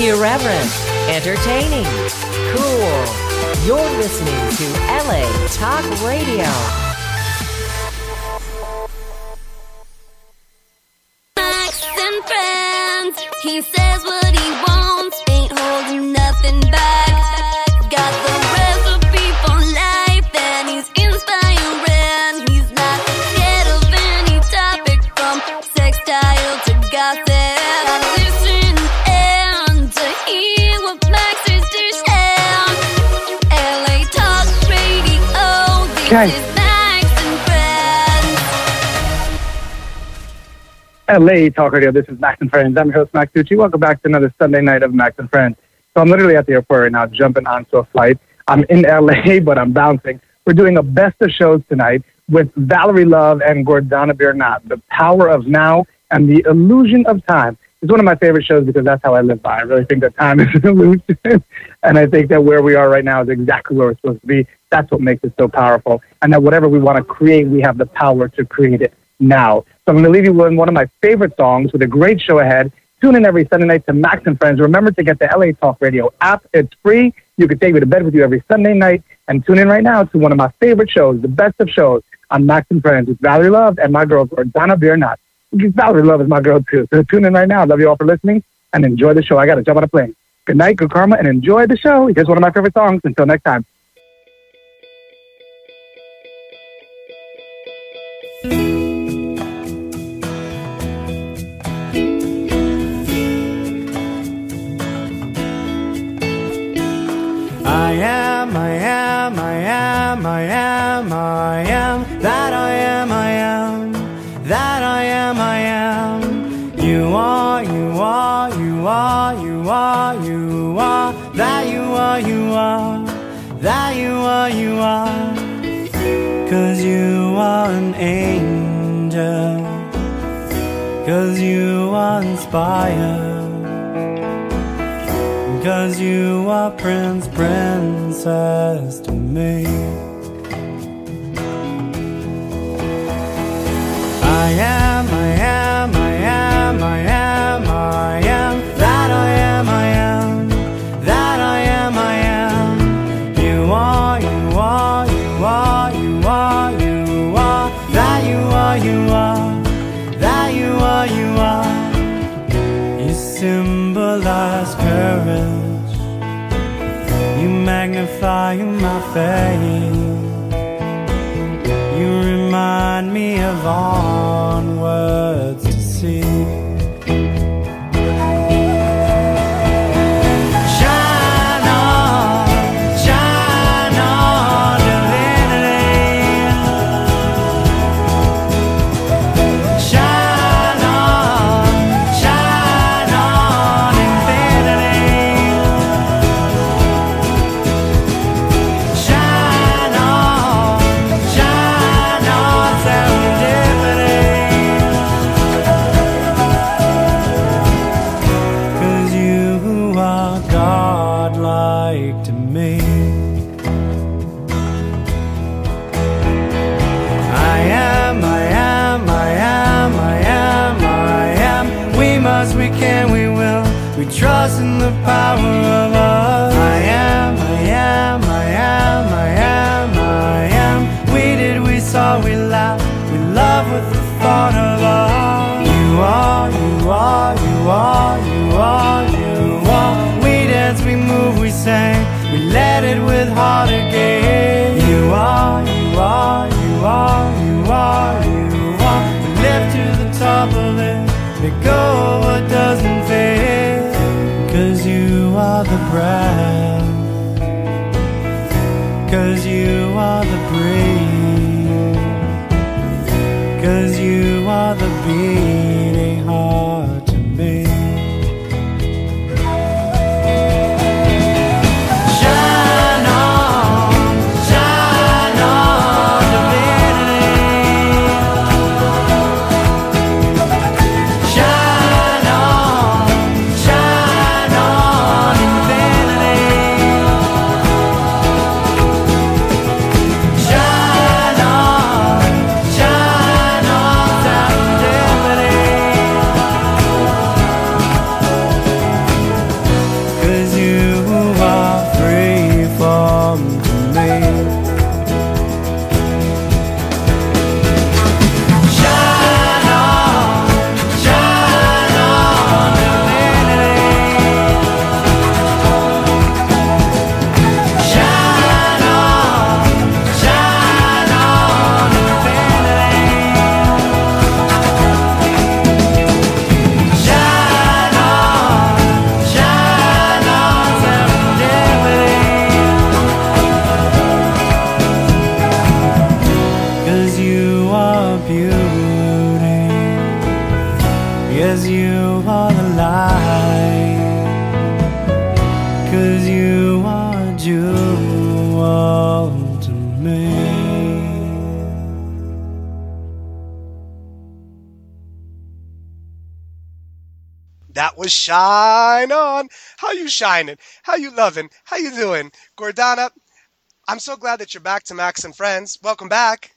Irreverent, entertaining, cool. You're listening to LA Talk Radio. Max and friends. He says Okay. LA Talk Radio. This is Max and Friends. I'm your host, Max Tucci. Welcome back to another Sunday night of Max and Friends. So I'm literally at the airport right now, jumping onto a flight. I'm in LA, but I'm bouncing. We're doing a best of shows tonight with Valerie Love and Gordana Biernat. The power of now and the illusion of time. It's one of my favorite shows because that's how I live by. I really think that time is an illusion. and I think that where we are right now is exactly where we're supposed to be. That's what makes it so powerful. And that whatever we want to create, we have the power to create it now. So I'm going to leave you with one of my favorite songs with a great show ahead. Tune in every Sunday night to Max and Friends. Remember to get the LA Talk Radio app. It's free. You can take me to bed with you every Sunday night. And tune in right now to one of my favorite shows, the best of shows on Max and Friends with Valerie Love and my girl, Donna Biernat. Valerie Love is my girl too. So tune in right now. I love you all for listening and enjoy the show. I got to jump on a plane. Good night, good karma, and enjoy the show. Here's one of my favorite songs. Until next time. I am, I am, I am, I am, I am, are, you are, that you are, you are, that you are, you are. Cause you are an angel, cause you are inspired. Cause you are prince, princess to me. I am, I am, I am, I am, I am, symbolize courage. You magnify my faith. You remind me of onwards Shine On. How you shining? How you loving? How you doing? Gordana, I'm so glad that you're back to Max and Friends. Welcome back.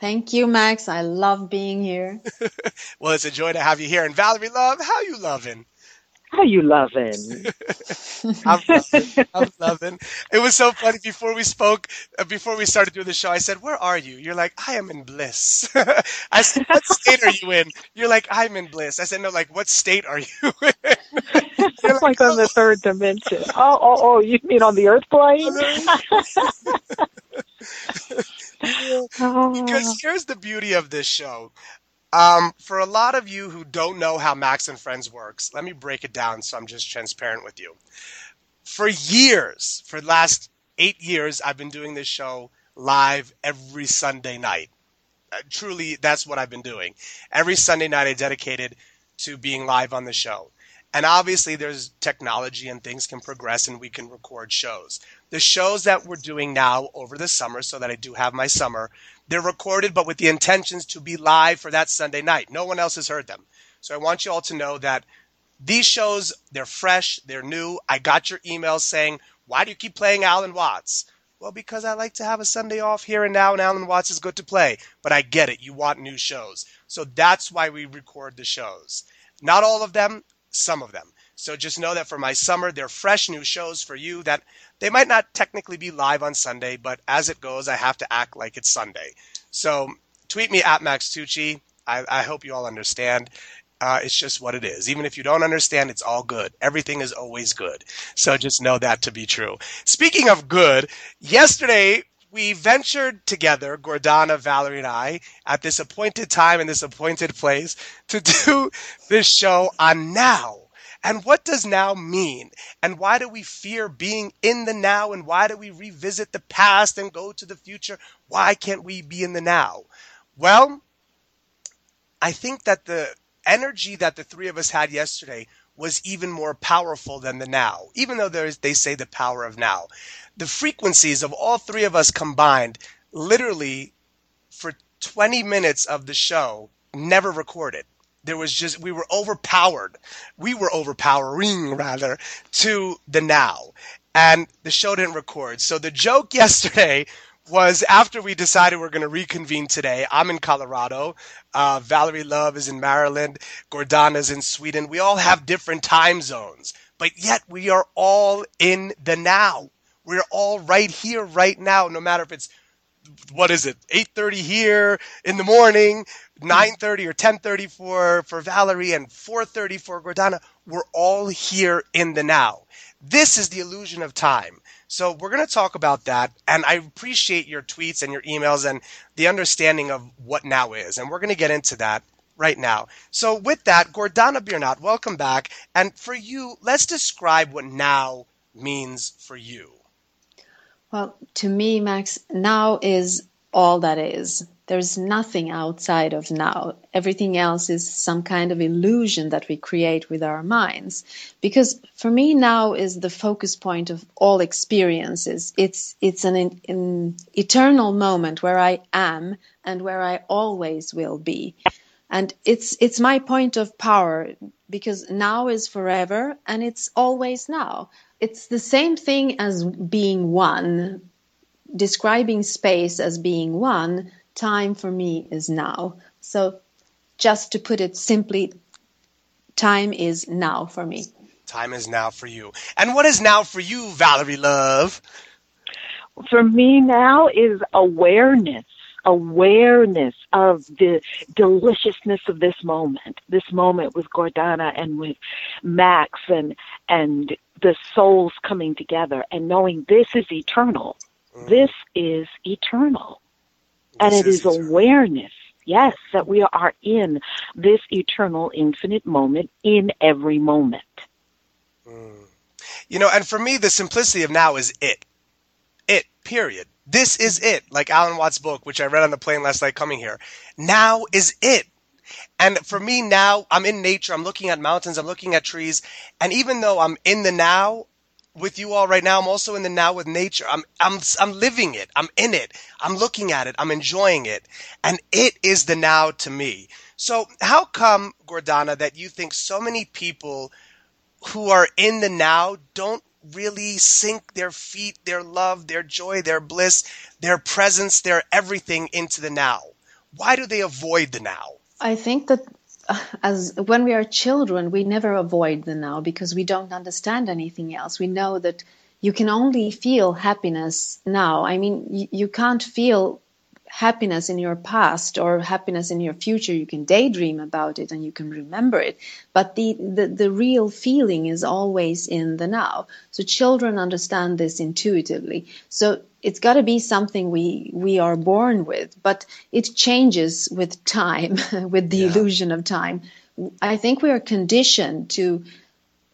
Thank you, Max. I love being here. Well, it's a joy to have you here. And Valerie Love, how you loving? How are you loving? I'm loving. I'm loving. It was so funny before we spoke, uh, before we started doing the show. I said, "Where are you?" You're like, "I am in bliss." I said, "What state are you in?" You're like, "I'm in bliss." I said, "No, like, what state are you in?" You're It's like on the third dimension. Oh, oh, oh! You mean on the Earth plane? Oh. because here's the beauty of this show. Um, for a lot of you who don't know how Max and Friends works, let me break it down so I'm just transparent with you. For years, for the last eight years, I've been doing this show live every Sunday night. Uh, truly, that's what I've been doing. Every Sunday night, I dedicated to being live on the show. And obviously, there's technology and things can progress and we can record shows. The shows that we're doing now over the summer, so that I do have my summer, they're recorded, but with the intentions to be live for that Sunday night. No one else has heard them. So I want you all to know that these shows, they're fresh, they're new. I got your emails saying, why do you keep playing Alan Watts? Well, because I like to have a Sunday off here and now, and Alan Watts is good to play. But I get it. You want new shows. So that's why we record the shows. Not all of them, some of them. So just know that for my summer, they're fresh new shows for you that they might not technically be live on Sunday, but as it goes, I have to act like it's Sunday. So tweet me at Max Tucci. I, I hope you all understand. Uh, it's just what it is. Even if you don't understand, it's all good. Everything is always good. So just know that to be true. Speaking of good, yesterday we ventured together, Gordana, Valerie, and I, at this appointed time in this appointed place to do this show on now. And what does now mean? And why do we fear being in the now? And why do we revisit the past and go to the future? Why can't we be in the now? Well, I think that the energy that the three of us had yesterday was even more powerful than the now, even though there's, they say the power of now. The frequencies of all three of us combined, literally for 20 minutes of the show, never recorded. There was just, we were overpowered. We were overpowering, rather, to the now. And the show didn't record. So the joke yesterday was after we decided we're going to reconvene today. I'm in Colorado. Uh, Valerie Love is in Maryland. Gordana's in Sweden. We all have different time zones, but yet we are all in the now. We're all right here, right now, no matter if it's what is it 8.30 here in the morning 9.30 or 10.30 for, for valerie and 4.30 for gordana we're all here in the now. This is the illusion of time. So we're going to talk about that and i appreciate your tweets and your emails and the understanding of what now is and we're going to get into that right now. So with that gordana biernat welcome back. And for you let's describe what now means for you Well, to me, Max, now is all that is. There's nothing outside of now. Everything else is some kind of illusion that we create with our minds. Because for me, now is the focus point of all experiences. It's, it's an, an eternal moment where I am and where I always will be. And it's, it's my point of power because now is forever and it's always now. It's the same thing as being one describing space as being one, time for me is now. So, just to put it simply, time is now for me. Time is now for you. And what is now for you, Valerie Love? For me now is awareness. Awareness of the deliciousness of this moment. This moment with Gordana and with Max and and the souls coming together and knowing this is eternal. Mm. This is eternal. And it is eternal. awareness, yes, that we are in this eternal infinite moment in every moment. Mm. You know, and for me, the simplicity of now is it. It, period. This is it. Like Alan Watts' book, which I read on the plane last night coming here. Now is it. And for me now, I'm in nature. I'm looking at mountains. I'm looking at trees. And even though I'm in the now with you all right now, I'm also in the now with nature. I'm, I'm, I'm living it. I'm in it. I'm looking at it. I'm enjoying it. And it is the now to me. So how come, Gordana, that you think so many people who are in the now don't really sink their feet, their love, their joy, their bliss, their presence, their everything into the now? Why do they avoid the now? I think that uh, as when we are children, we never avoid the now because we don't understand anything else. We know that you can only feel happiness now. I mean, you, you can't feel happiness in your past or happiness in your future you can daydream about it and you can remember it. But the, the the real feeling is always in the now. So children understand this intuitively. So it's got to be something we we are born with but it changes with time with the yeah. illusion of time. I think we are conditioned to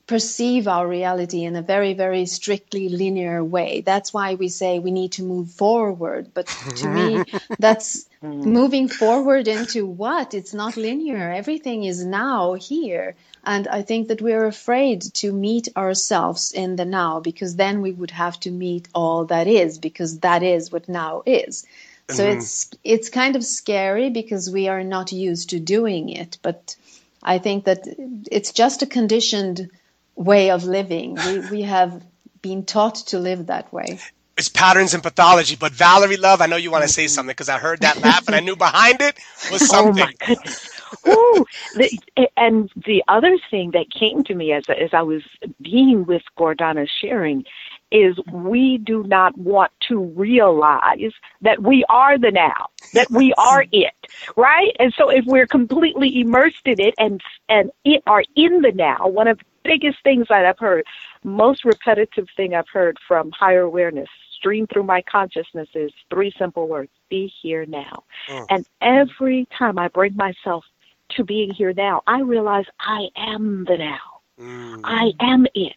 perceive our reality in a very, very strictly linear way. That's why we say we need to move forward. But to me, that's moving forward into what? It's not linear. Everything is now here. And I think that we're afraid to meet ourselves in the now because then we would have to meet all that is because that is what now is. So mm-hmm. it's it's kind of scary because we are not used to doing it, but I think that it's just a conditioned way of living. We, we have been taught to live that way. It's patterns and pathology. But Valerie Love, I know you want to say something because I heard that laugh and I knew behind it was something. Oh my goodness. Ooh, the, and the other thing that came to me as as I was being with Gordana sharing is we do not want to realize that we are the now, that we are it, right? And so if we're completely immersed in it and and it are in the now, one of biggest things that I've heard, most repetitive thing I've heard from higher awareness stream through my consciousness is three simple words be here now. Mm. And every time I bring myself to being here now, I realize I am the now. Mm. I am it.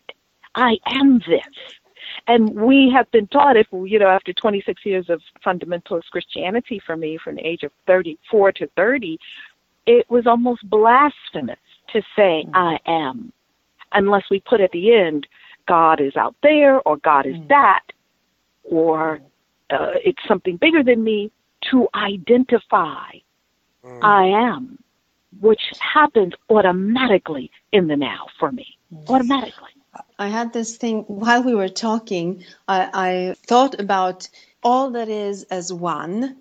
I am this. And we have been taught, if you know, after 26 years of fundamentalist Christianity for me, from the age of 34 to 30, it was almost blasphemous to say mm. I am unless we put at the end, God is out there, or God is mm. that, or uh, it's something bigger than me, to identify mm. I am, which happens automatically in the now for me. Mm. Automatically. I had this thing while we were talking, I, I thought about all that is as one,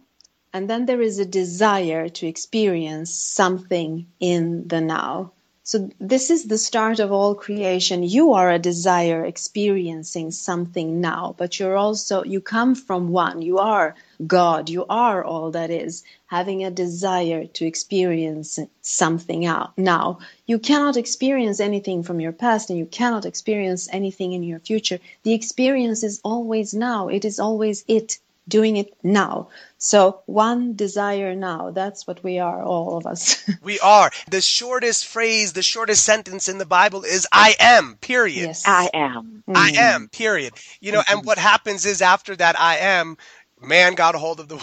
and then there is a desire to experience something in the now. So this is the start of all creation. You are a desire experiencing something now, but you're also, you come from one. You are God. You are all that is having a desire to experience something out now. You cannot experience anything from your past and you cannot experience anything in your future. The experience is always now. It is always it doing it now. So one desire now. That's what we are, all of us. we are. The shortest phrase, the shortest sentence in the Bible is I am, period. Yes. I am. I mm. am, period. You know, and what happens is after that I am, man got a hold of the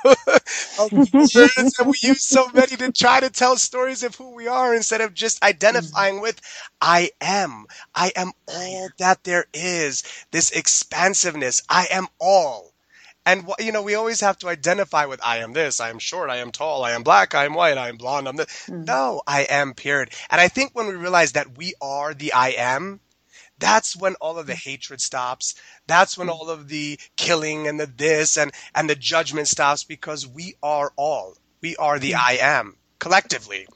world. and we use so many to try to tell stories of who we are instead of just identifying with I am. I am all that there is. This expansiveness. I am all. And you know, we always have to identify with I am this, I am short, I am tall, I am black, I am white, I am blonde, I'm this. Mm. No, I am period. And I think when we realize that we are the I am, that's when all of the hmm. hatred stops. That's when hmm. all of the killing and the this and, and the judgment stops because we are all. We are the hmm. I am collectively.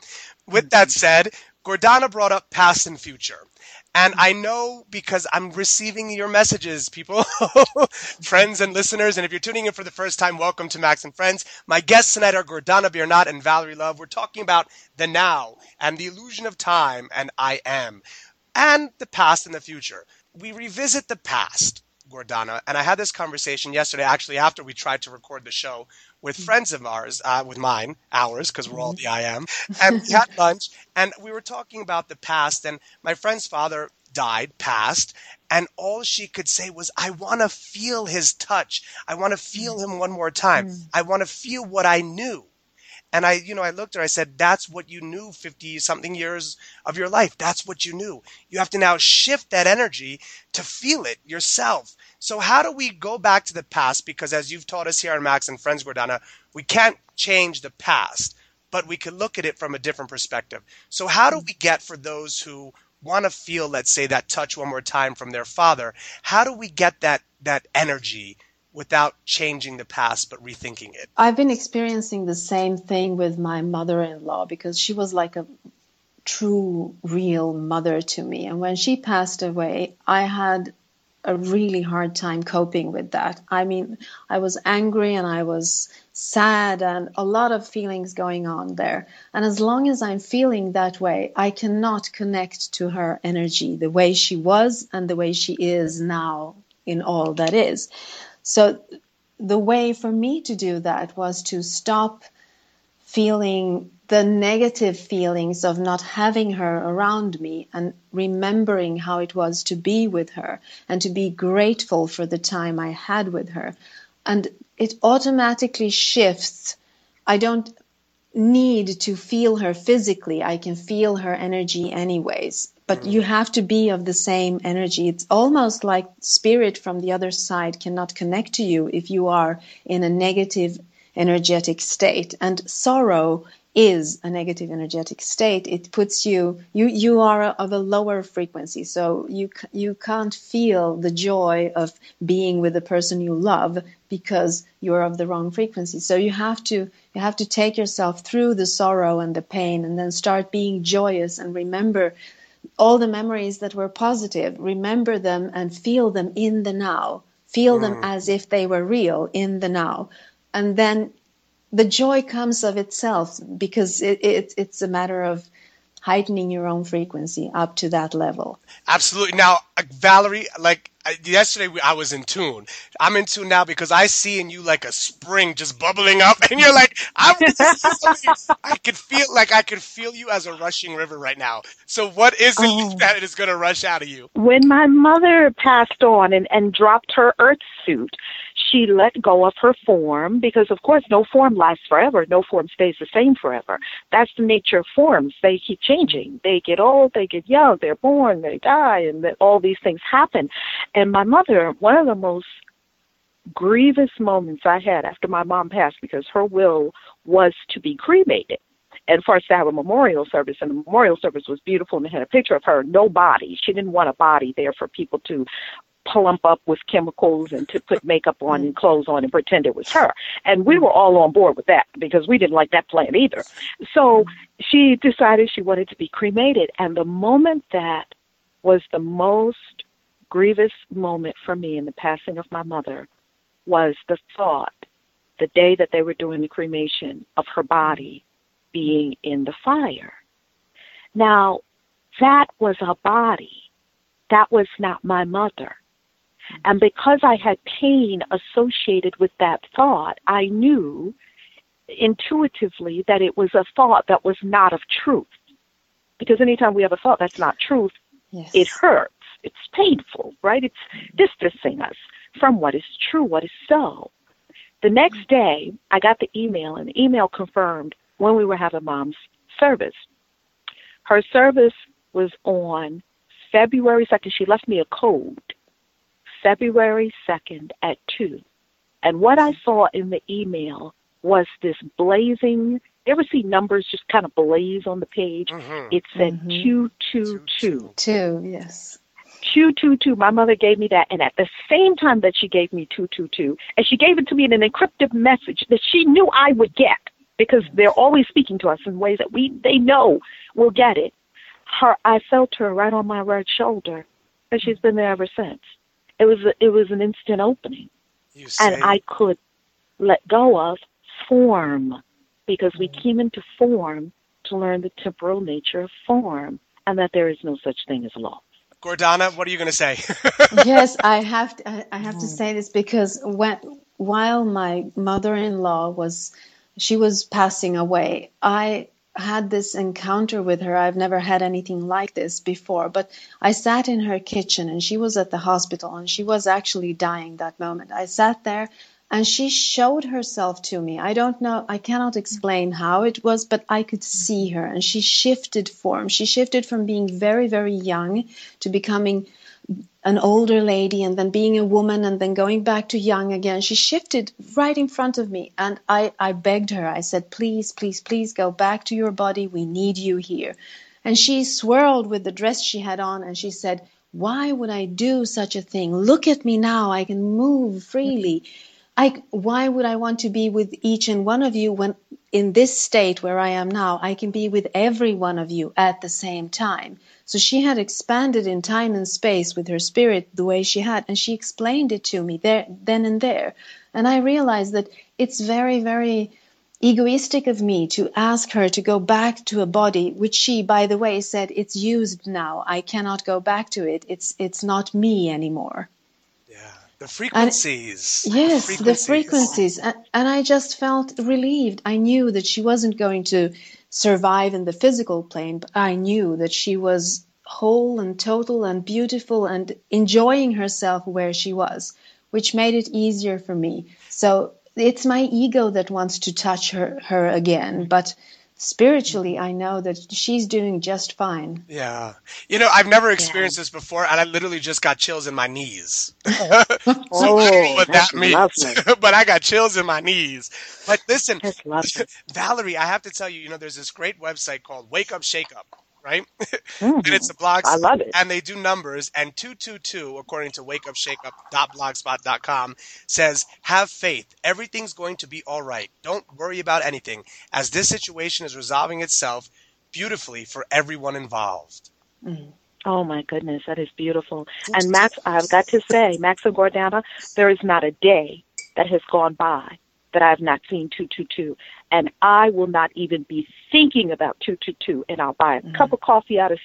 With that said, Gordana brought up past and future. And I know because I'm receiving your messages, people, friends and listeners. And if you're tuning in for the first time, welcome to Max and Friends. My guests tonight are Gordana Biernat and Valerie Love. We're talking about the now and the illusion of time and I am and the past and the future. We revisit the past Gordana, and I had this conversation yesterday, actually after we tried to record the show with hmm. friends of ours, uh, with mine, ours, because we're all mm-hmm. the I am, and we had lunch, and we were talking about the past, and my friend's father died, passed, and all she could say was, I want to feel his touch. I want to feel mm-hmm. him one more time. Mm. I want to feel what I knew. And I, you know, I looked at her, I said, that's what you knew 50 something years of your life. That's what you knew. You have to now shift that energy to feel it yourself. So how do we go back to the past? Because as you've taught us here on Max and Friends, Gordana, we can't change the past, but we can look at it from a different perspective. So how do we get for those who want to feel, let's say, that touch one more time from their father? How do we get that, that energy without changing the past but rethinking it? I've been experiencing the same thing with my mother in law because she was like a true, real mother to me. And when she passed away, I had a really hard time coping with that. I mean, I was angry and I was sad and a lot of feelings going on there. And as long as I'm feeling that way, I cannot connect to her energy the way she was and the way she is now in all that is. So the way for me to do that was to stop feeling the negative feelings of not having her around me and remembering how it was to be with her and to be grateful for the time I had with her. And it automatically shifts. I don't need to feel her physically. I can feel her energy anyways. But you have to be of the same energy. It's almost like spirit from the other side cannot connect to you if you are in a negative energetic state. And sorrow is a negative energetic state. It puts you, you, you are of a lower frequency. So you, you can't feel the joy of being with the person you love because you're of the wrong frequency. So you have to, you have to take yourself through the sorrow and the pain and then start being joyous and remember all the memories that were positive. Remember them and feel them in the now. Feel them mm. as if they were real in the now and then the joy comes of itself because it, it, it's a matter of heightening your own frequency up to that level. Absolutely. Now, uh, Valerie, like uh, yesterday, I was in tune. I'm in tune now because I see in you like a spring just bubbling up, and you're like, I'm. I could feel like I could feel you as a rushing river right now. So, what is it Oh. that is going to rush out of you? when my mother passed on and, and dropped her earth suit, she let go of her form because, of course, no form lasts forever. No form stays the same forever. That's the nature of forms. They keep changing. They get old, they get young, they're born, they die, and all these things happen. And my mother, one of the most grievous moments I had after my mom passed because her will was to be cremated and for us to have a memorial service. And the memorial service was beautiful and it had a picture of her, no body. She didn't want a body there for people to plump up with chemicals and to put makeup on and mm. clothes on and pretend it was her. And we were all on board with that because we didn't like that plan either. So she decided she wanted to be cremated. And the moment that was the most grievous moment for me in the passing of my mother was the thought, the day that they were doing the cremation, of her body being in the fire. Now, that was a body. That was not my mother. And because I had pain associated with that thought, I knew intuitively that it was a thought that was not of truth. Because anytime we have a thought that's not truth, Yes. it hurts. It's painful, right? It's distancing us from what is true, what is so. The next day, I got the email, and the email confirmed when we were having mom's service. Her service was on February 2nd. She left me a code, February 2nd at 2. And what I saw in the email was this blazing, you ever see numbers just kind of blaze on the page? Mhm. It said Mhm. 222. Two, yes. 222. My mother gave me that. And at the same time that she gave me 222, and she gave it to me in an encrypted message that she knew I would get because they're always speaking to us in ways that we they know we'll get it. Her, I felt her right on my right shoulder, and she's been there ever since. It was a, it was an instant opening, You say, and I could let go of form because we mm. came into form to learn the temporal nature of form, and that there is no such thing as law. Gordana, what are you going to say? yes, I have to, I, I have to mm. say this because when while my mother-in-law was she was passing away, I had this encounter with her. I've never had anything like this before, but I sat in her kitchen and she was at the hospital and she was actually dying that moment. I sat there and she showed herself to me. I don't know, I cannot explain how it was, but I could see her and she shifted form. She shifted from being very, very young to becoming an older lady and then being a woman and then going back to young again. She shifted right in front of me and I, I begged her. I said, please, please, please go back to your body. We need you here. And she swirled with the dress she had on and she said, why would I do such a thing? Look at me now. I can move freely. I, why would I want to be with each and one of you when in this state where I am now, I can be with every one of you at the same time? So she had expanded in time and space with her spirit the way she had, and she explained it to me there, then and there. And I realized that it's very, very egoistic of me to ask her to go back to a body which she by the way said it's used now i cannot go back to it it's it's not me anymore the frequencies. And, yes, frequencies. the frequencies. And, and I just felt relieved. I knew that she wasn't going to survive in the physical plane, but I knew that she was whole and total and beautiful and enjoying herself where she was, which made it easier for me. So it's my ego that wants to touch her, her again, but spiritually i know that she's doing just fine. Yeah. You know i've never experienced yeah. this before and i literally just got chills in my knees. Oh, what that means but i got chills in my knees. But listen valerie i have to tell you you know there's this great website called wake up shake up right? Mm-hmm. and it's a blog. I love it. And they do numbers. And 222, according to wakeupshakeup.blogspot.com, says, Have faith. Everything's going to be all right. Don't worry about anything, as this situation is resolving itself beautifully for everyone involved. Mm. Oh my goodness, that is beautiful. And Max, I've got to say, Max and Gordana, there is not a day that has gone by that I have not seen 222 and I will not even be thinking about 222 and I'll buy a mm-hmm. cup of coffee out of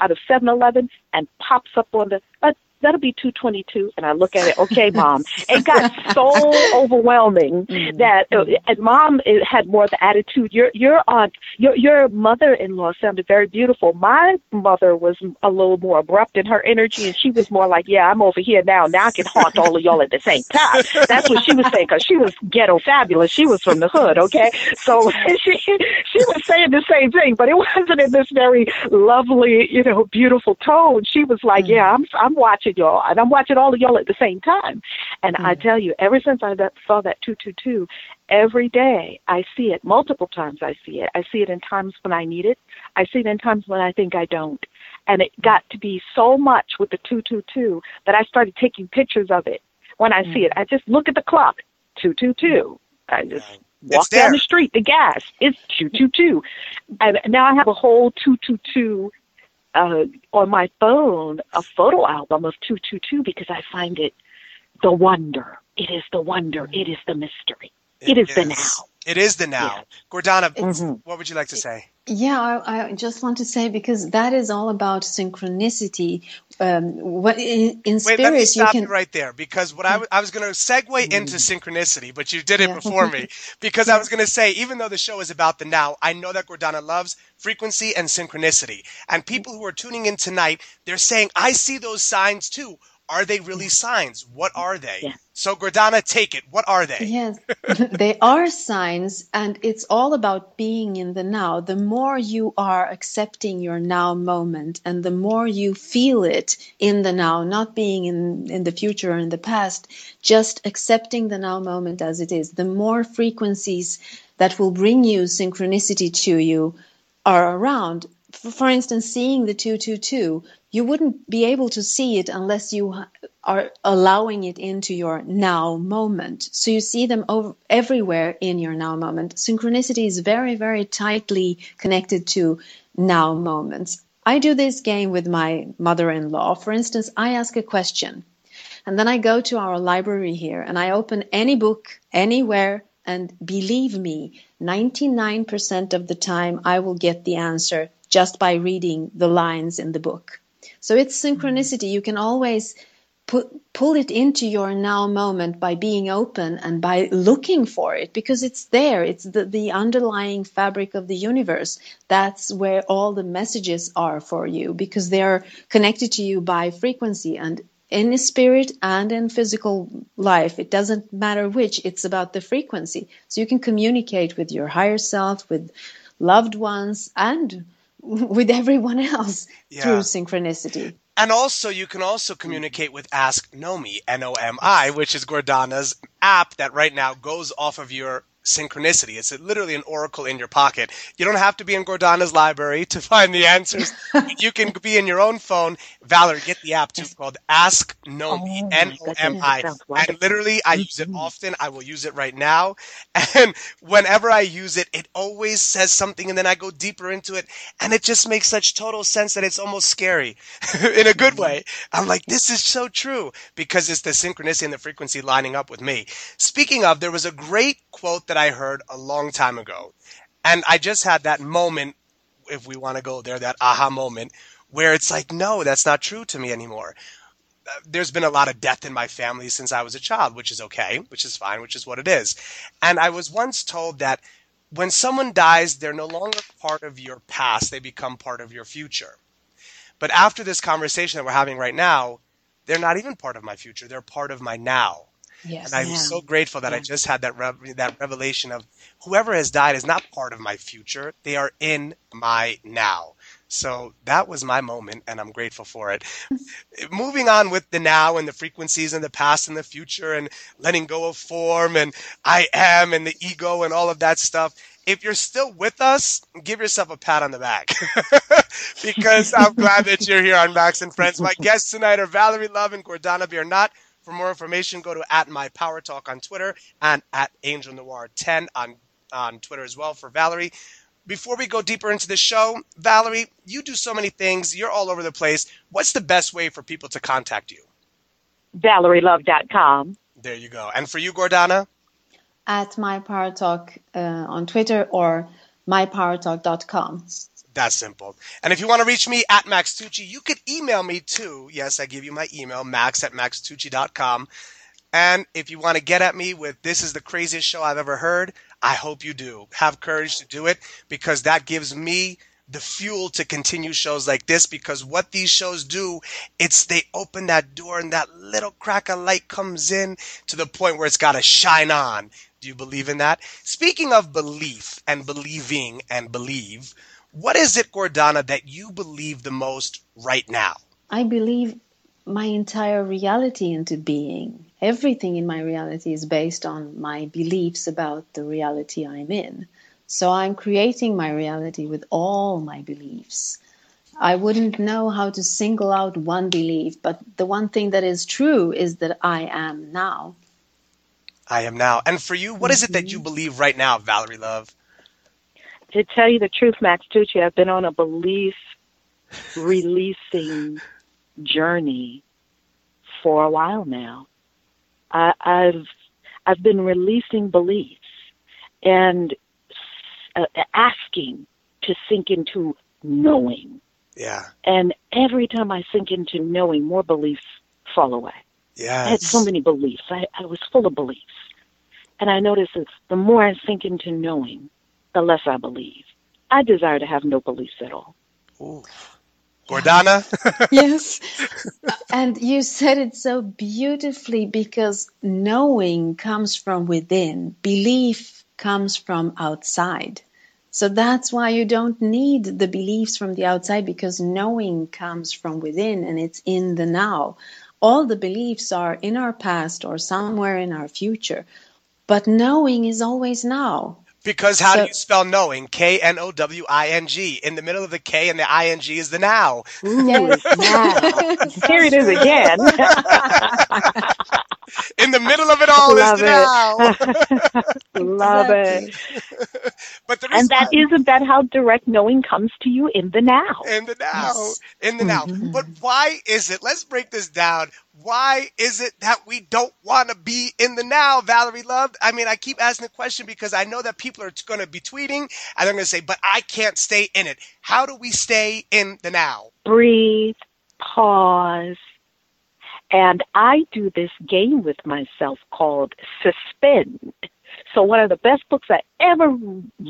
out of 7-Eleven and pops up on the uh, that'll be 222 and i look at it okay mom. It got so overwhelming mm-hmm. that uh, and mom had more of the attitude. Your your aunt your your mother-in-law sounded very beautiful. My mother was a little more abrupt in her energy and she was more like yeah i'm over here now. Now i can haunt all of y'all at the same time. That's what she was saying because she was ghetto fabulous. She was from the hood okay? So she she was saying the same thing but it wasn't in this very lovely you know beautiful tone. She was like mm-hmm. yeah i'm i'm watching y'all, and I'm watching all of y'all at the same time. And mm I tell you, ever since I saw that 222, every day I see it, multiple times I see it. I see it in times when I need it. I see it in times when I think I don't. And it got to be so much with the 222 that I started taking pictures of it. When I mm see it, I just look at the clock, 222. I just walk down the street, the gas, it's 222. And now I have a whole 222 uh, on my phone a photo album of 222 because I find it the wonder. It is the wonder. It is the mystery. it, it is, is, the now. It is the now. Yeah. Gordana, mm-hmm. what would you like to say? Yeah, I, I, just want to say because that is all about synchronicity. Um, what in, in spirit let me stop you can... right there because what I, w- I was going to segue mm. into synchronicity, but you did it yeah. before me because I was going to say even though the show is about the now, I know that Gordana loves frequency and synchronicity, and people who are tuning in tonight, they're saying I see those signs too. Are they really signs? What are they? Yeah. So, Gordana, take it. What are they? Yes, they are signs, and it's all about being in the now. The more you are accepting your now moment, and the more you feel it in the now, not being in, in the future or in the past, just accepting the now moment as it is, the more frequencies that will bring you synchronicity to you are around. For instance, seeing the 222, you wouldn't be able to see it unless you are allowing it into your now moment. So you see them over, everywhere in your now moment. Synchronicity is very, very tightly connected to now moments. I do this game with my mother in law. For instance, I ask a question and then I go to our library here and I open any book anywhere and believe me, 99% of the time I will get the answer just by reading the lines in the book. So it's synchronicity. You can always pull it into your now moment by being open and by looking for it because it's there. It's the, the underlying fabric of the universe. That's where all the messages are for you because they're connected to you by frequency and in spirit and in physical life. It doesn't matter which, it's about the frequency. So you can communicate with your higher self, with loved ones, and with everyone else Yeah. through synchronicity. And also, you can also communicate with Ask Nomi, N-O-M-I, which is Gordana's app that right now goes off of your synchronicity. It's literally an oracle in your pocket. You don't have to be in Gordana's library to find the answers. you can be in your own phone. Valerie, get the app too called Ask Nomi, Oh, N-O-M-I. goodness, that sounds And literally, I use it mm-hmm. often. I will use it right now. And whenever I use it, it always says something, and then I go deeper into it, and it just makes such total sense that it's almost scary in a good mm-hmm. way. I'm like, this is so true because it's the synchronicity and the frequency lining up with me. Speaking of, there was a great quote that I heard a long time ago, and I just had that moment, if we want to go there, that aha moment, where it's like, no, that's not true to me anymore uh, there's been a lot of death in my family since I was a child, which is okay, which is fine, which is what it is. And I was once told that when someone dies, they're no longer part of your past, they become part of your future. But after this conversation that we're having right now, they're not even part of my future, they're part of my now. Yes. And I'm so grateful that I just had that rev- that revelation of whoever has died is not part of my future; they are in my now. So that was my moment, and I'm grateful for it. Moving on with the now and the frequencies and the past and the future and letting go of form and I am and the ego and all of that stuff. If you're still with us, give yourself a pat on the back because I'm glad that you're here on Max and Friends. My guests tonight are Valerie Love and Gordana Biernat. For more information, go to at my power talk on Twitter and at Angel Noir 10 on, on Twitter as well for Valerie. Before we go deeper into the show, Valerie, you do so many things. You're all over the place. What's the best way for people to contact you? ValerieLove.com. There you go. And for you, Gordana? At My Power Talk uh, on Twitter or mypowertalk.com. That's simple. And if you want to reach me at Max Tucci, you could email me too. Yes, I give you my email, max at maxtucci.com. And if you want to get at me with this is the craziest show I've ever heard, I hope you do. Have courage to do it because that gives me the fuel to continue shows like this because what these shows do, it's they open that door and that little crack of light comes in to the point where it's got to shine on. Do you believe in that? Speaking of belief and believing and believe, what is it, Gordana, that you believe the most right now? I believe my entire reality into being. Everything in my reality is based on my beliefs about the reality I'm in. So I'm creating my reality with all my beliefs. I wouldn't know how to single out one belief, but the one thing that is true is that I am now. I am now. And for you, what is it that you believe right now, Valerie Love? To tell you the truth, Max Tucci, I've been on a belief releasing journey for a while now. I, I've I've been releasing beliefs and uh, asking to sink into knowing. Yeah. And every time I sink into knowing, more beliefs fall away. I had so many beliefs. I, I was full of beliefs. And I noticed that the more I sink into knowing, the less I believe. I desire to have no beliefs at all. Ooh. Gordana? yes. And you said it so beautifully because knowing comes from within, belief comes from outside. So that's why you don't need the beliefs from the outside because knowing comes from within and it's in the now. All the beliefs are in our past or somewhere in our future, but knowing is always now. Because how do you spell knowing? K N O W I N G. In the middle of the K and the I N G is the now. Yes. Here it is again. In the middle of it all Love is the it. now. Love it. But the reason And that isn't that how direct knowing comes to you in the now. in the now. Yes. In the now. Mm-hmm. But why is it? Let's break this down. Why is it that we don't want to be in the now, Valerie Love? I mean, I keep asking the question because I know that people are going to be tweeting and they're going to say, but I can't stay in it. How do we stay in the now? Breathe, pause. And I do this game with myself called Suspend. So one of the best books I ever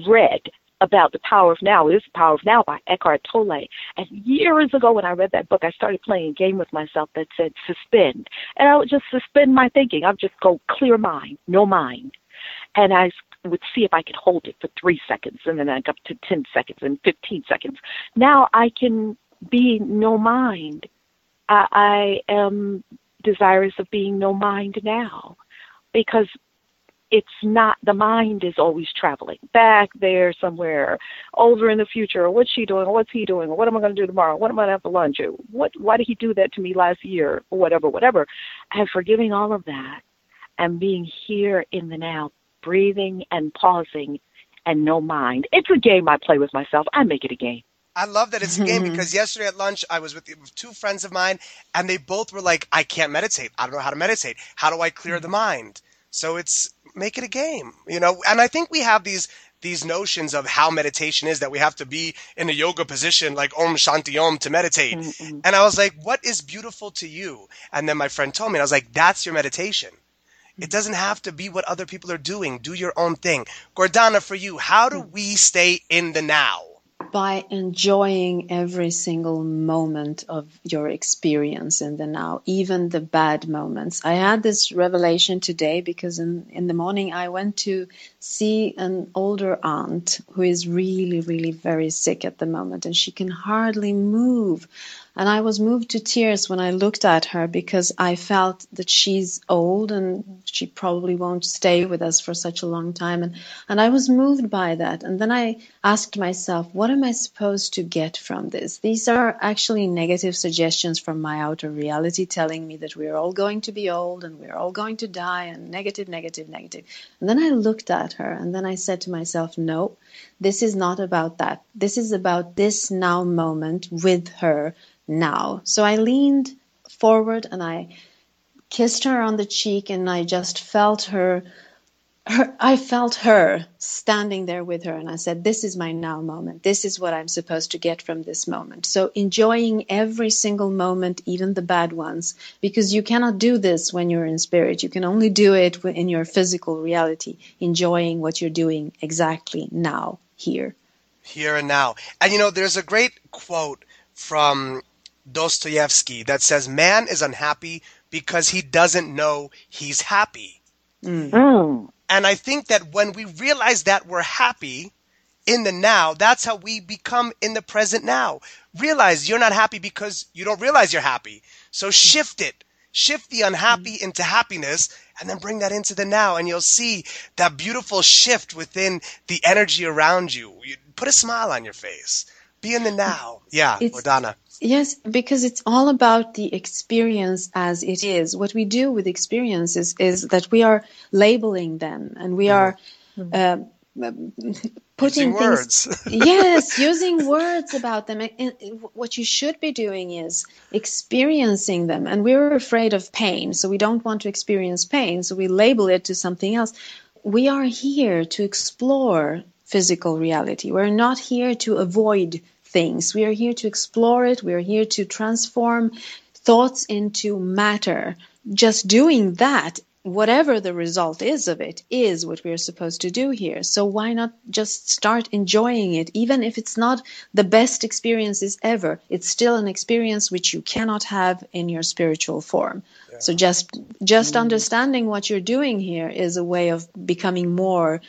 read about the power of now is the power of now by Eckhart Tolle. And years ago when I read that book, I started playing a game with myself that said suspend. And I would just suspend my thinking. I would just go clear mind, no mind. And I would see if I could hold it for three seconds and then I'd got to 10 seconds and 15 seconds. Now I can be no mind. I, I am desirous of being no mind now because it's not the mind is always traveling back there somewhere over in the future. What's she doing? What's he doing? What am i going to do tomorrow? What am i going to have for lunch? What why did he do that to me last year? Or whatever. Whatever and forgiving all of that and being here in the now breathing and pausing and no mind. It's a game i play with myself. I make it a game I love that it's a game mm-hmm. because yesterday at lunch I was with two friends of mine and they both were like, I can't meditate. I don't know how to meditate. How do I clear the mm-hmm. mind? So it's make it a game, you know. And I think we have these these notions of how meditation is that we have to be in a yoga position like Om Shanti Om to meditate. Mm-hmm. And I was like, what is beautiful to you? And then my friend told me, and I was like, that's your meditation. It mm-hmm. doesn't have to be what other people are doing. Do your own thing. Gordana, for you, how do mm. we stay in the now? By enjoying every single moment of your experience in the now, even the bad moments. I had this revelation today because in, in the morning I went to see an older aunt who is really, really very sick at the moment and she can hardly move. And I was moved to tears when I looked at her because I felt that she's old and she probably won't stay with us for such a long time. And, and I was moved by that. And then I asked myself, what am I supposed to get from this? These are actually negative suggestions from my outer reality telling me that we're all going to be old and we're all going to die and negative, negative, negative. And then I looked at her and then I said to myself, no, this is not about that. This is about this now moment with her now. So I leaned forward and I kissed her on the cheek and I just felt her her I felt her standing there with her and I said this is my now moment. This is what I'm supposed to get from this moment. So enjoying every single moment, even the bad ones, because you cannot do this when you're in spirit. You can only do it in your physical reality, enjoying what you're doing exactly now here. Here and now. And you know there's a great quote from Dostoevsky that says man is unhappy because he doesn't know he's happy. Mm. mm. And I think that when we realize that we're happy in the now, that's how we become in the present now. Realize you're not happy because you don't realize you're happy. So shift it. Shift the unhappy mm. into happiness and then bring that into the now and you'll see that beautiful shift within the energy around you. you put a smile on your face. Be in the now. Yeah, it's, Gordana. Yes, because it's all about the experience as it is. What we do with experiences is that we are labeling them and we are uh, putting using things. Words. yes, using words about them. what you should be doing is experiencing them. And we're afraid of pain, so we don't want to experience pain, so we label it to something else. We are here to explore physical reality. We're not here to avoid things. We are here to explore it. We are here to transform thoughts into matter. Just doing that, whatever the result is of it, is what we're supposed to do here. So why not just start enjoying it? Even if it's not the best experiences ever, it's still an experience which you cannot have in your spiritual form. Yeah. So just just mm. understanding what you're doing here is a way of becoming more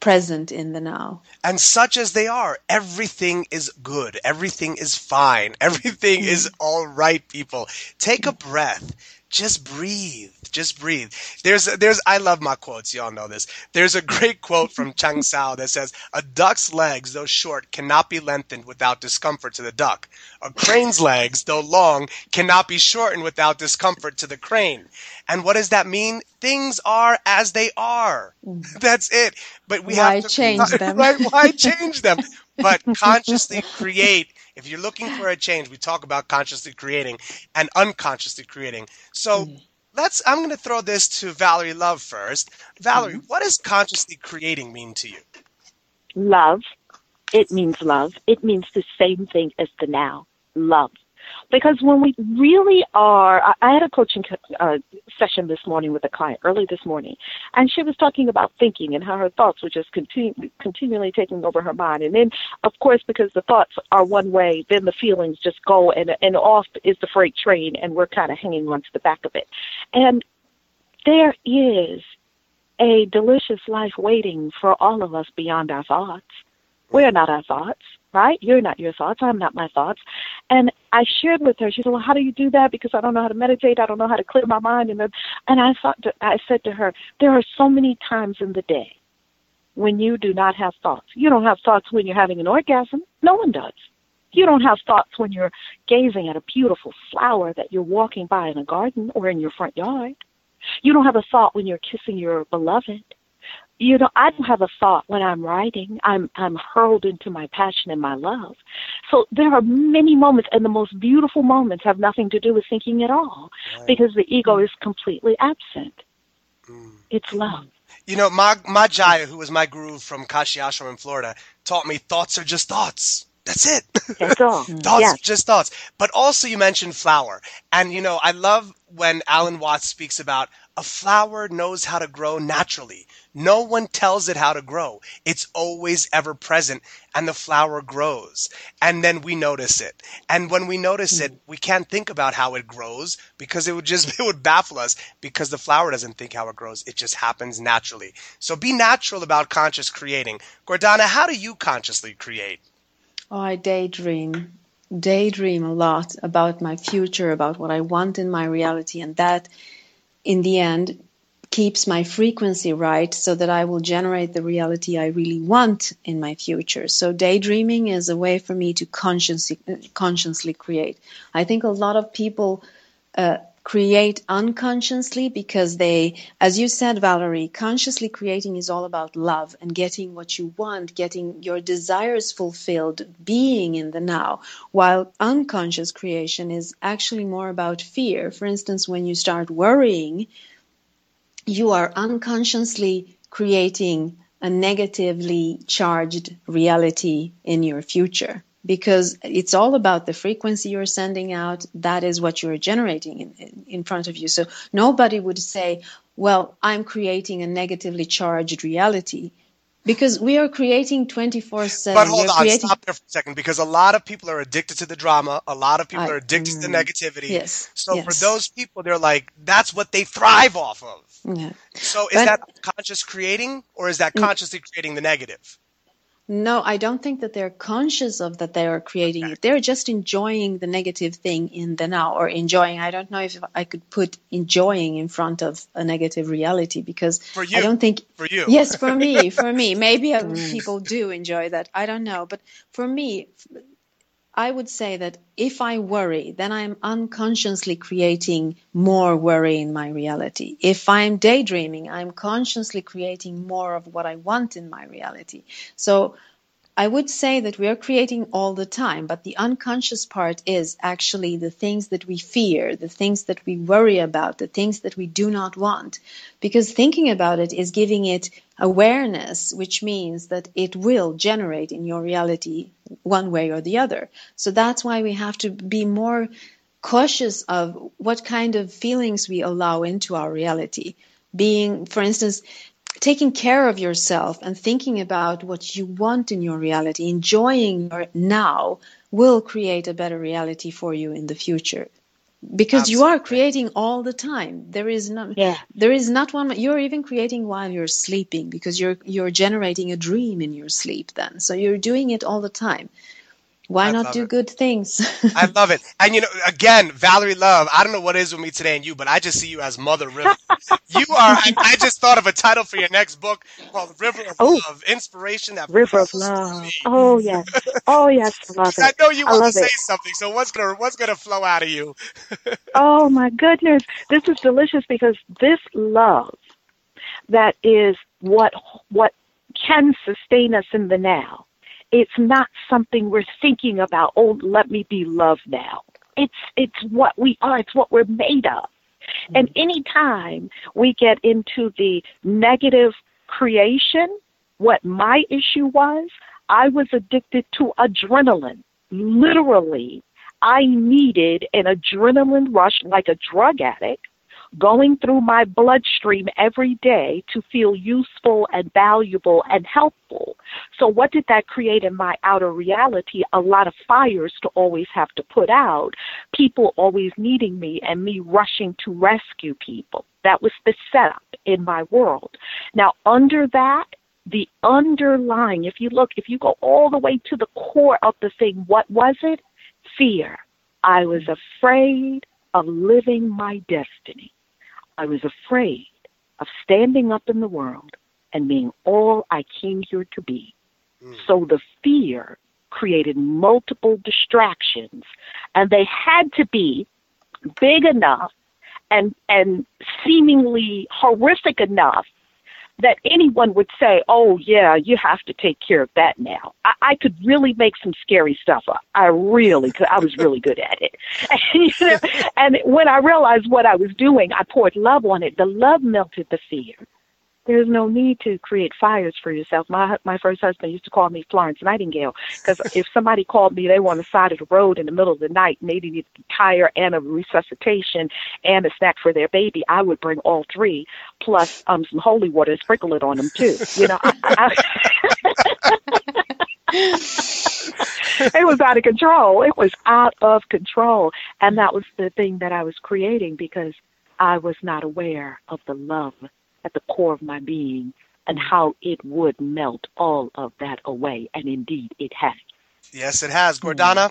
present in the now. And such as they are, everything is good. Everything is fine. Everything is mm-hmm. all right, people. Take a breath. Just breathe. Just breathe. There's, there's, I love my quotes. Y'all know this. There's a great quote from Chuang Tzu that says, a duck's legs, though short, cannot be lengthened without discomfort to the duck. A crane's legs, though long, cannot be shortened without discomfort to the crane. And what does that mean? Things are as they are. Mm. That's it. But we why have to change them. Right? Why change them? But consciously create. If you're looking for a change, we talk about consciously creating and unconsciously creating. So mm. let's. I'm going to throw this to Valerie Love first. Valerie, mm. what does consciously creating mean to you? Love. It means love. It means the same thing as the now. Love Because when we really are, I, had a coaching uh, session this morning with a client early this morning, and she was talking about thinking and how her thoughts were just continu- continually taking over her mind. And then, of course, because the thoughts are one way, then the feelings just go, and and off is the freight train, and we're kind of hanging on to the back of it. And there is a delicious life waiting for all of us beyond our thoughts. We're not our thoughts, right? You're not your thoughts. I'm not my thoughts. And I shared with her. She said, "Well, how do you do that? Because I don't know how to meditate. I don't know how to clear my mind." And then, and I thought, to, I said to her, "There are so many times in the day when you do not have thoughts. You don't have thoughts when you're having an orgasm. No one does. You don't have thoughts when you're gazing at a beautiful flower that you're walking by in a garden or in your front yard. You don't have a thought when you're kissing your beloved you know i don't have a thought when i'm writing i'm i'm hurled into my passion and my love so there are many moments and the most beautiful moments have nothing to do with thinking at all right. because the ego is completely absent mm. it's love you know Ma, Ma Jaya, who was my guru from kashi ashram in florida taught me thoughts are just thoughts that's it. That's all. thoughts, yes. just thoughts. But also, you mentioned flower, and you know, I love when Alan Watts speaks about a flower knows how to grow naturally. No one tells it how to grow. It's always ever present and the flower grows. And then we notice it. And when we notice it, we can't think about how it grows because it would just, it would baffle us because the flower doesn't think how it grows. It just happens naturally. So be natural about conscious creating. Gordana, how do you consciously create? Oh, I daydream. Daydream a lot about my future, about what I want in my reality. And that in the end keeps my frequency right so that I will generate the reality I really want in my future. So daydreaming is a way for me to consciously consciously create. I think a lot of people uh, create unconsciously because they, as you said, Valerie, consciously creating is all about love and getting what you want, getting your desires fulfilled, being in the now, while unconscious creation is actually more about fear. For instance, when you start worrying, you are unconsciously creating a negatively charged reality in your future because it's all about the frequency you're sending out. That is what you're generating in, in, front of you. So nobody would say, well, I'm creating a negatively charged reality because we are creating 24 7 but hold on creating... stop there for a second because a lot of people are addicted to the drama a lot of people I, are addicted mm, to the mm, negativity yes so yes. for those people they're like that's what they thrive off of yeah. so is but, that conscious creating or is that mm. consciously creating the negative no, I don't think that they're conscious of that they are creating okay. it. They're just enjoying the negative thing in the now or enjoying. I don't know if I could put enjoying in front of a negative reality because I don't think for you. Yes, for me, for me. Maybe mm. people do enjoy that. I don't know, but for me, I would say that if I worry, then I'm unconsciously creating more worry in my reality. If I'm daydreaming, I'm consciously creating more of what I want in my reality. So I would say that we are creating all the time, but the unconscious part is actually the things that we fear, the things that we worry about, the things that we do not want. Because thinking about it is giving it awareness, which means that it will generate in your reality one way or the other. So that's why we have to be more cautious of what kind of feelings we allow into our reality. Being, for instance, taking care of yourself and thinking about what you want in your reality, enjoying your now, will create a better reality for you in the future. Because Absolutely. you are creating all the time. There is not yeah. there is not one you're even creating while you're sleeping because you're you're generating a dream in your sleep then. So you're doing it all the time. Why I not do it. good things? I love it. And you know, again, Valerie Love, I don't know what is with me today and you, but I just see you as Mother River. you are, I, I, just thought of a title for your next book called River of oh, Love, Inspiration that River of Love. Oh, yes. Oh, yes. I love it. I know you want to say something, so what's going to, what's going to flow out of you? oh, my goodness. This is delicious because this love that is what, what can sustain us in the now it's not something we're thinking about, oh, let me be loved now. It's it's what we are, it's what we're made of. Mm-hmm. And anytime we get into the negative creation, what my issue was, I was addicted to adrenaline. Literally, I needed an adrenaline rush like a drug addict going through my bloodstream every day to feel useful and valuable and helpful. So, what did that create in my outer reality? A lot of fires to always have to put out, people always needing me, and me rushing to rescue people. That was the setup in my world. Now, under that, the underlying, if you look, if you go all the way to the core of the thing, what was it? Fear. I was afraid of living my destiny. I was afraid of standing up in the world and being all I came here to be. Mm. So the fear created multiple distractions, and they had to be big enough and and seemingly horrific enough that anyone would say, "Oh yeah, you have to take care of that now." I, I could really make some scary stuff up. I really could. I was really good at it. And, you know, and when I realized what I was doing, I poured love on it. The love melted the fear. There's no need to create fires for yourself. My my first husband used to call me Florence Nightingale because if somebody called me, they were on the side of the road in the middle of the night and they needed a tire and a resuscitation and a snack for their baby. I would bring all three plus um some holy water and sprinkle it on them too. You know, I, I, it was out of control. It was out of control, and that was the thing that I was creating because I was not aware of the love at the core of my being and how it would melt all of that away. And indeed, it has. Yes, it has. Gordana?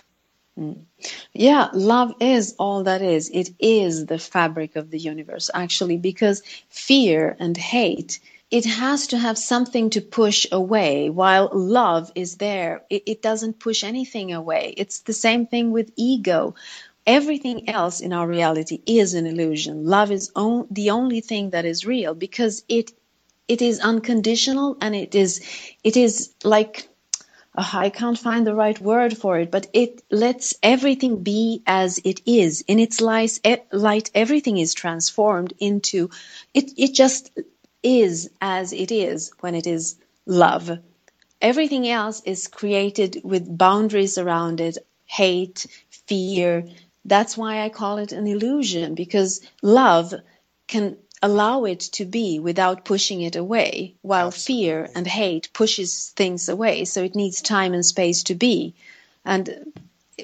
Mm. Yeah, love is all that is. It is the fabric of the universe, actually, because fear and hate, it has to have something to push away, while love is there. It, it doesn't push anything away. It's the same thing with ego everything else in our reality is an illusion. Love is on, the only thing that is real because it it is unconditional and it is it is like uh, I can't find the right word for it, but it lets everything be as it is. In its light, light everything is transformed into it. It just is as it is when it is love. Everything else is created with boundaries around it, hate, fear, that's why I call it an illusion because love can allow it to be without pushing it away, while Absolutely. fear and hate pushes things away. So it needs time and space to be. And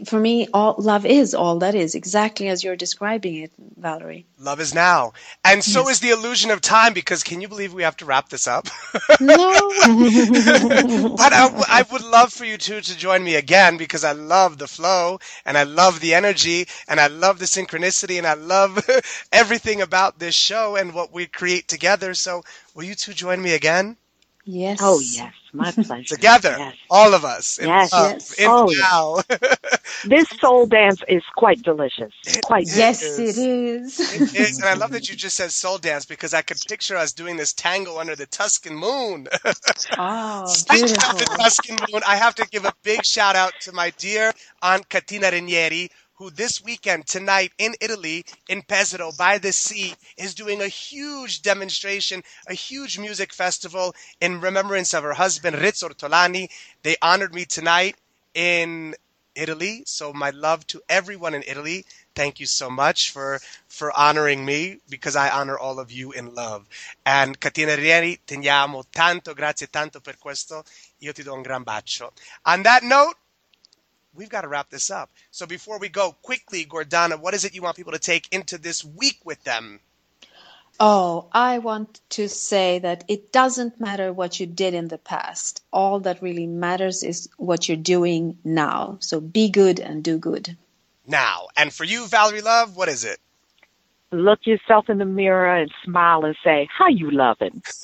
for me, all love is all that is, exactly as you're describing it, Valerie. Love is now, and so yes. is the illusion of time. Because can you believe we have to wrap this up? No. but I would love for you two to join me again because I love the flow and I love the energy and I love the synchronicity and I love everything about this show and what we create together. So will you two join me again? Oh, yes. Oh, yes. My pleasure. Together, yes. all of us. yes, love, yes. In oh, now. Yes. this soul dance is quite delicious. It quite. Yes, it is. It is, and I love that you just said soul dance because I could picture us doing this tango under the Tuscan moon. oh, beautiful. the Tuscan moon, I have to give a big shout out to my dear Aunt Katyna Ranieri, who this weekend, tonight in Italy, in Pesaro by the sea, is doing a huge demonstration, a huge music festival in remembrance of her husband, Riz Ortolani. They honored me tonight in Italy. So my love to everyone in Italy. Thank you so much for, for honoring me because I honor all of you in love. And Katyna Rieri, teniamo tanto, grazie tanto per questo. Io ti do un gran bacio. On that note, we've got to wrap this up. So before we go, quickly, Gordana, what is it you want people to take into this week with them? Oh, I want to say that it doesn't matter what you did in the past. All that really matters is what you're doing now. So be good and do good. Now, and for you, Valerie Love, what is it? Look yourself in the mirror and smile and say, "How you loving?"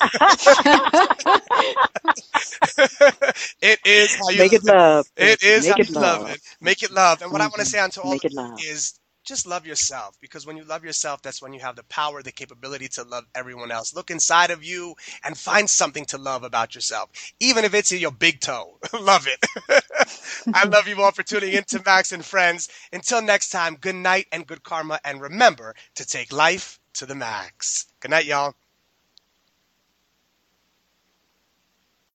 it is how you make it love. It is make how it you love. love. Make it love. And what mm-hmm. I want to say on to all make of it love. is just love yourself because when you love yourself, that's when you have the power, the capability to love everyone else. Look inside of you and find something to love about yourself, even if it's in your big toe. love it. I love you all for tuning in to Max and Friends. Until next time, good night and good karma. And remember to take life to the max. Good night, y'all.